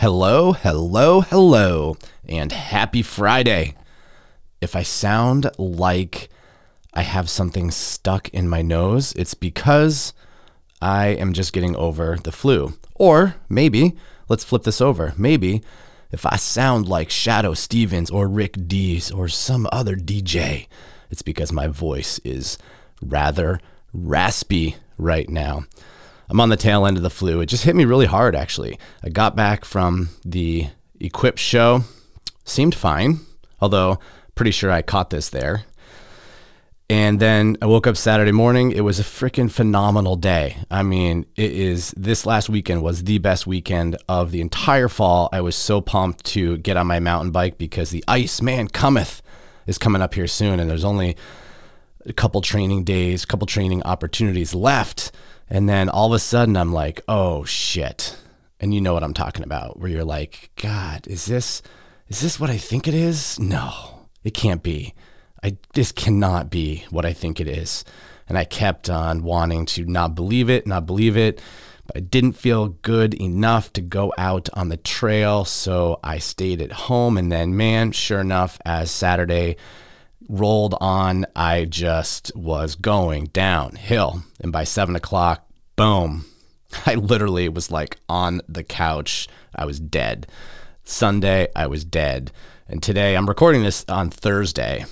Hello, hello, hello, and happy Friday. If I sound like I have something stuck in my nose, it's because I am just getting over the flu. Or maybe, let's flip this over. Maybe if I sound like Shadoe Stevens or Rick Dees or some other DJ, it's because my voice is rather raspy right now. I'm on the tail end of the flu. It just hit me really hard, actually. I got back from the Equip show, seemed fine, although pretty sure I caught this there. And then I woke up Saturday morning. It was a freaking phenomenal day. I mean, it is this last weekend was the best weekend of the entire fall. I was so pumped to get on my mountain bike because the Iceman Cometh is coming up here soon. And there's only a couple training days, a couple training opportunities left. And then all of a sudden, I'm like, oh shit. And you know what I'm talking about, where you're like, God, is this is this what I think it is? No, it can't be. I this cannot be what I think it is. And I kept on wanting to not believe it, not believe it, but I didn't feel good enough to go out on the trail, so I stayed at home. And then, man, sure enough, as Saturday rolled on, I just was going downhill. And by seven o'clock, boom, I literally was like on the couch. I was dead. Sunday, I was dead. And today, I'm recording this on Thursday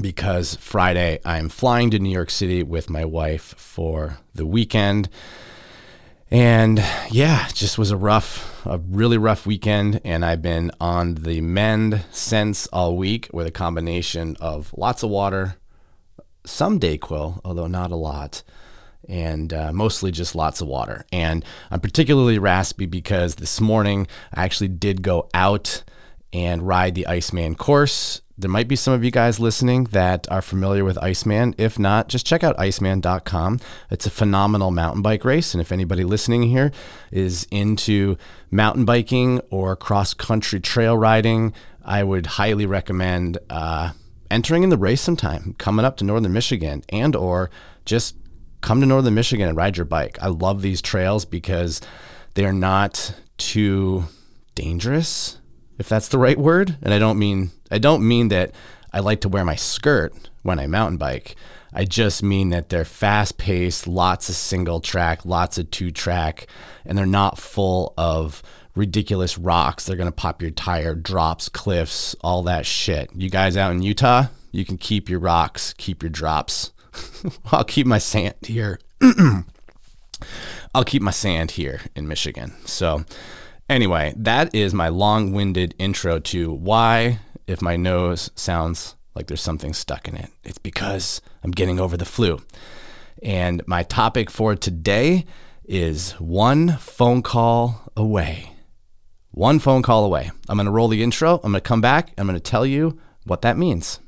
because Friday, I'm flying to New York City with my wife for the weekend. And yeah, just was a rough, a really rough weekend. And I've been on the mend since all week with a combination of lots of water, some Dayquil, although not a lot, and uh, mostly just lots of water. And I'm particularly raspy because this morning I actually did go out and ride the Iceman course there might be some of you guys listening that are familiar with Iceman. If not, just check out iceman.com. It's a phenomenal mountain bike race. And if anybody listening here is into mountain biking or cross country trail riding, I would highly recommend uh, entering in the race sometime, coming up to Northern Michigan, and or just come to Northern Michigan and ride your bike. I love these trails because they're not too dangerous if that's the right word. And I don't mean I don't mean that I like to wear my skirt when I mountain bike. I just mean that they're fast paced, lots of single track, lots of two track, and they're not full of ridiculous rocks. They're going to pop your tire, drops, cliffs, all that shit. You guys out in Utah, you can keep your rocks, keep your drops. I'll keep my sand here. I'll keep my sand here in Michigan. So, Anyway, that is my long winded intro to why, if my nose sounds like there's something stuck in it, it's because I'm getting over the flu. And my topic for today is one phone call away. One phone call away. I'm going to roll the intro. I'm going to come back. I'm going to tell you what that means.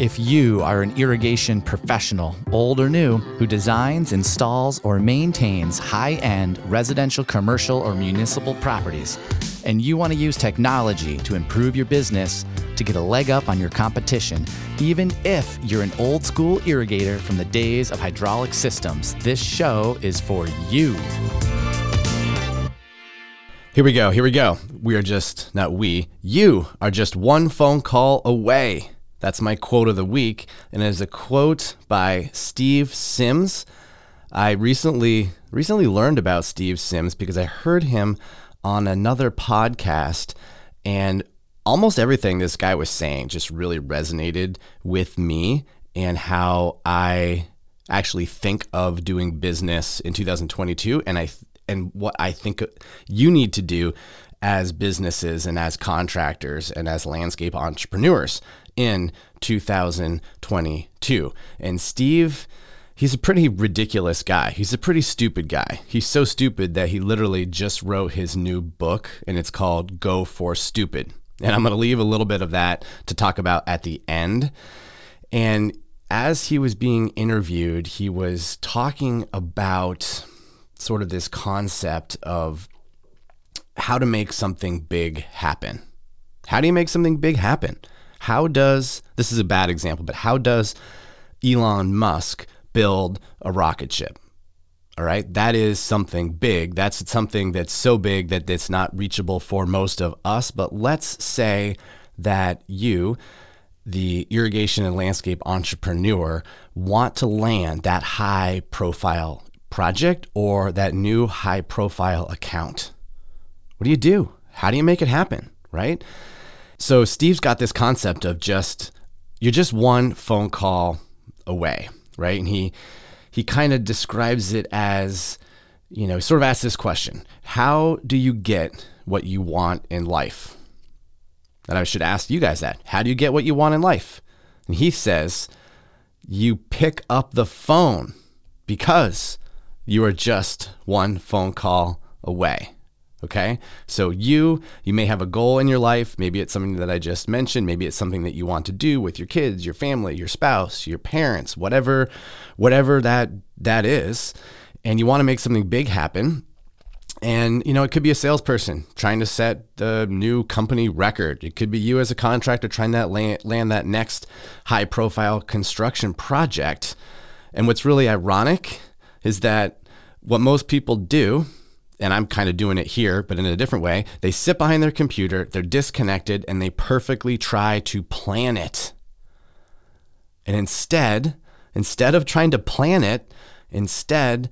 If you are an irrigation professional, old or new, who designs, installs, or maintains high end residential, commercial, or municipal properties, and you want to use technology to improve your business to get a leg up on your competition, even if you're an old school irrigator from the days of hydraulic systems, this show is for you. Here we go. Here we go. We are just, not we, you are just one phone call away that's my quote of the week. And it is a quote by Steve Sims. I recently recently learned about Steve Sims because I heard him on another podcast and almost everything this guy was saying just really resonated with me and how I actually think of doing business in 2022 and I and what I think you need to do as businesses and as contractors and as landscape entrepreneurs in 2022. And Steve, he's a pretty ridiculous guy. He's a pretty stupid guy. He's so stupid that he literally just wrote his new book and it's called Go for Stupid. And I'm going to leave a little bit of that to talk about at the end. And as he was being interviewed, he was talking about sort of this concept of how to make something big happen. How do you make something big happen? How does, this is a bad example, but how does Elon Musk build a rocket ship? All right. That is something big. That's something that's so big that it's not reachable for most of us. But let's say that you, the irrigation and landscape entrepreneur, want to land that high profile project or that new high profile account. What do you do? How do you make it happen? Right. So Steve's got this concept of just, you're just one phone call away. Right. And he, he kind of describes it as, you know, sort of asks this question How do you get what you want in life? And I should ask you guys that. How do you get what you want in life? And he says, You pick up the phone because you are just one phone call away. Okay. So you, you may have a goal in your life. Maybe it's something that I just mentioned. Maybe it's something that you want to do with your kids, your family, your spouse, your parents, whatever, whatever that, that is. And you want to make something big happen. And, you know, it could be a salesperson trying to set the new company record. It could be you as a contractor trying to land, land that next high profile construction project. And what's really ironic is that what most people do and I'm kind of doing it here, but in a different way. They sit behind their computer, they're disconnected, and they perfectly try to plan it. And instead, instead of trying to plan it, instead,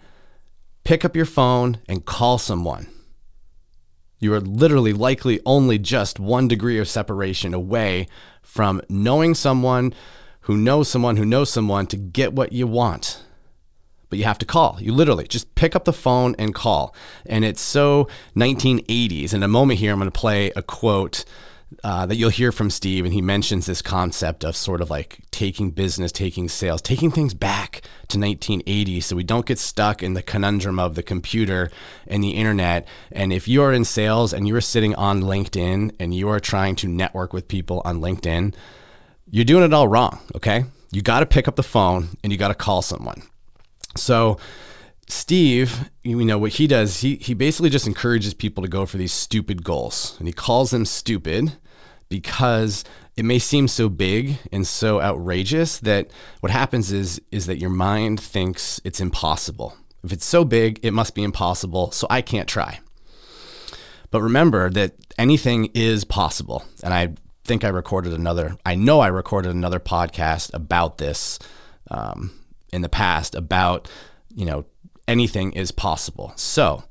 pick up your phone and call someone. You are literally likely only just one degree of separation away from knowing someone who knows someone who knows someone to get what you want but you have to call. You literally just pick up the phone and call. And it's so 1980s. In a moment here, I'm going to play a quote uh, that you'll hear from Steve, and he mentions this concept of sort of like taking business, taking sales, taking things back to 1980 so we don't get stuck in the conundrum of the computer and the internet. And if you are in sales and you are sitting on LinkedIn and you are trying to network with people on LinkedIn, you're doing it all wrong, okay? You got to pick up the phone and you got to call someone. So Steve, you know what he does, he he basically just encourages people to go for these stupid goals. And he calls them stupid because it may seem so big and so outrageous that what happens is is that your mind thinks it's impossible. If it's so big, it must be impossible, so I can't try. But remember that anything is possible. And I think I recorded another, I know I recorded another podcast about this um, in the past about, you know, anything is possible. So,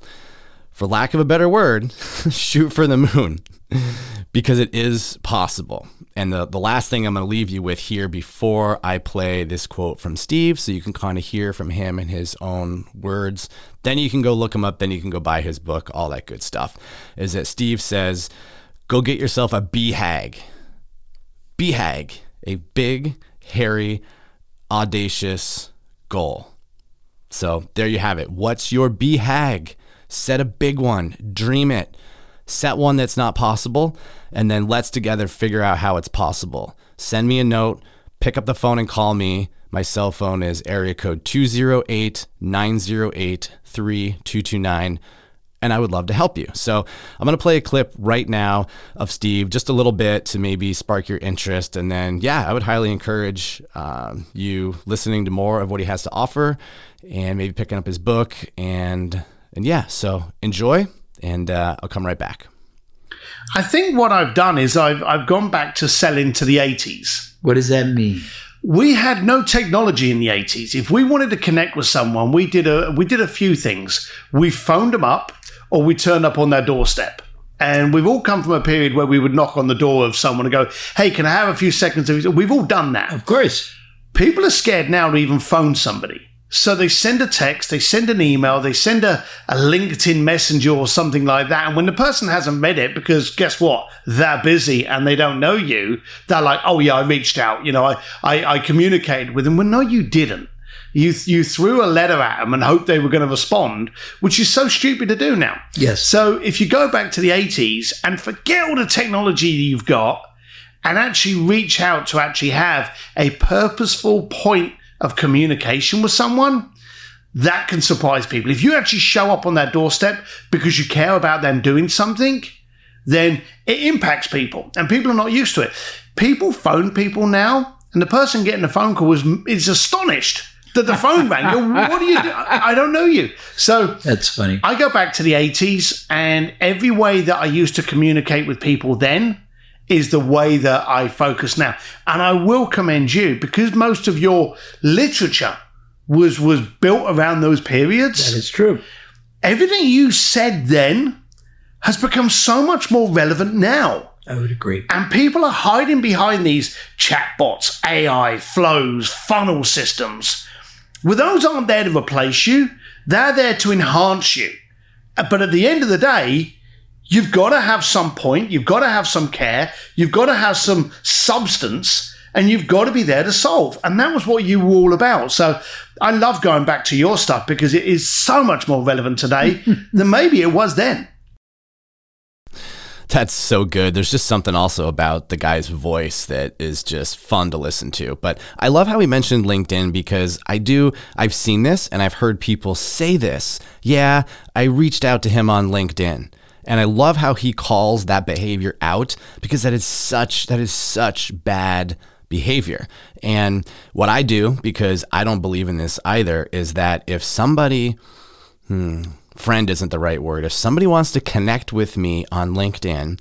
for lack of a better word, shoot for the moon because it is possible. And the, the last thing I'm going to leave you with here before I play this quote from Steve, so you can kind of hear from him in his own words. Then you can go look him up. Then you can go buy his book, all that good stuff. Is that Steve says, go get yourself a BHAG. BHAG, a big, hairy, audacious goal. So there you have it. What's your BHAG? Set a big one, dream it. Set one that's not possible, and then let's together figure out how it's possible. Send me a note, pick up the phone and call me. My cell phone is area code 208 908 3229 and I would love to help you. So I'm going to play a clip right now of Steve, just a little bit to maybe spark your interest. And then, yeah, I would highly encourage um, you listening to more of what he has to offer and maybe picking up his book. And, and yeah, so enjoy, and uh, I'll come right back. I think what I've done is I've, I've gone back to selling to the 80s. What does that mean? We had no technology in the 80s if we wanted to connect with someone we did a we did a few things we phoned them up or we turned up on their doorstep. And we've all come from a period where we would knock on the door of someone and go, Hey, can I have a few seconds? Of We've all done that. Of course. People are scared now to even phone somebody. So they send a text, they send an email, they send a, a LinkedIn messenger or something like that. And when the person hasn't read it, because guess what? They're busy and they don't know you, they're like, oh, yeah, I reached out. You know, I, I, I communicated with them. Well, no, you didn't. You you threw a letter at them and hoped they were going to respond, which is so stupid to do now. Yes. So if you go back to the 80s and forget all the technology you've got and actually reach out to actually have a purposeful point of communication with someone, that can surprise people. If you actually show up on their doorstep because you care about them doing something, then it impacts people and people are not used to it. People phone people now and the person getting the phone call is, is astonished that the phone rang. What do you do? I don't know you. So That's funny. I go back to the 80s, and every way that I used to communicate with people then is the way that I focus now. And I will commend you because most of your literature was was built around those periods. That is true. Everything you said then has become so much more relevant now. I would agree. And people are hiding behind these chatbots, AI, flows, funnel systems. Well, those aren't there to replace you, they're there to enhance you. But at the end of the day, you've got to have some point, you've got to have some care, you've got to have some substance, and you've got to be there to solve. And that was what you were all about. So I love going back to your stuff because it is so much more relevant today than maybe it was then. That's so good. There's just something also about the guy's voice that is just fun to listen to. But I love how he mentioned LinkedIn because I do, I've seen this and I've heard people say this. Yeah, I reached out to him on LinkedIn. And I love how he calls that behavior out because that is such, that is such bad behavior. And what I do, because I don't believe in this either, is that if somebody, hmm, friend isn't the right word. If somebody wants to connect with me on LinkedIn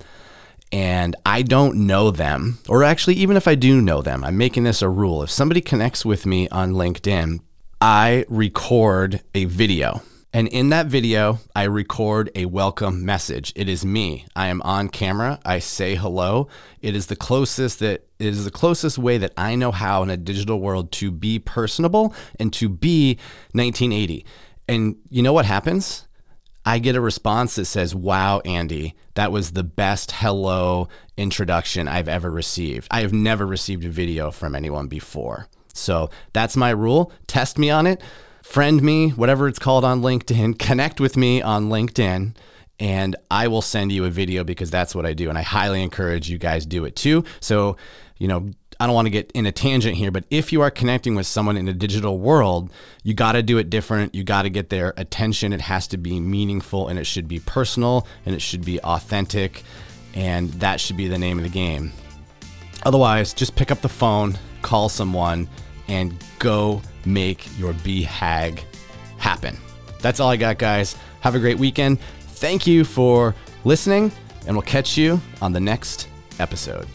and I don't know them, or actually, even if I do know them, I'm making this a rule. If somebody connects with me on LinkedIn, I record a video. And in that video, I record a welcome message. It is me. I am on camera. I say hello. It is the closest that it is the closest way that I know how in a digital world to be personable and to be 1980. And you know what happens? I get a response that says, Wow, Andy, that was the best hello introduction I've ever received. I have never received a video from anyone before. So that's my rule. Test me on it, friend me, whatever it's called on LinkedIn, connect with me on LinkedIn, and I will send you a video because that's what I do. And I highly encourage you guys do it too. So, you know, I don't want to get in a tangent here, but if you are connecting with someone in a digital world, you got to do it different. You got to get their attention. It has to be meaningful and it should be personal and it should be authentic. And that should be the name of the game. Otherwise, just pick up the phone, call someone, and go make your BHAG happen. That's all I got, guys. Have a great weekend. Thank you for listening, and we'll catch you on the next episode.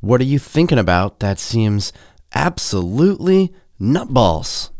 What are you thinking about that seems absolutely nutballs?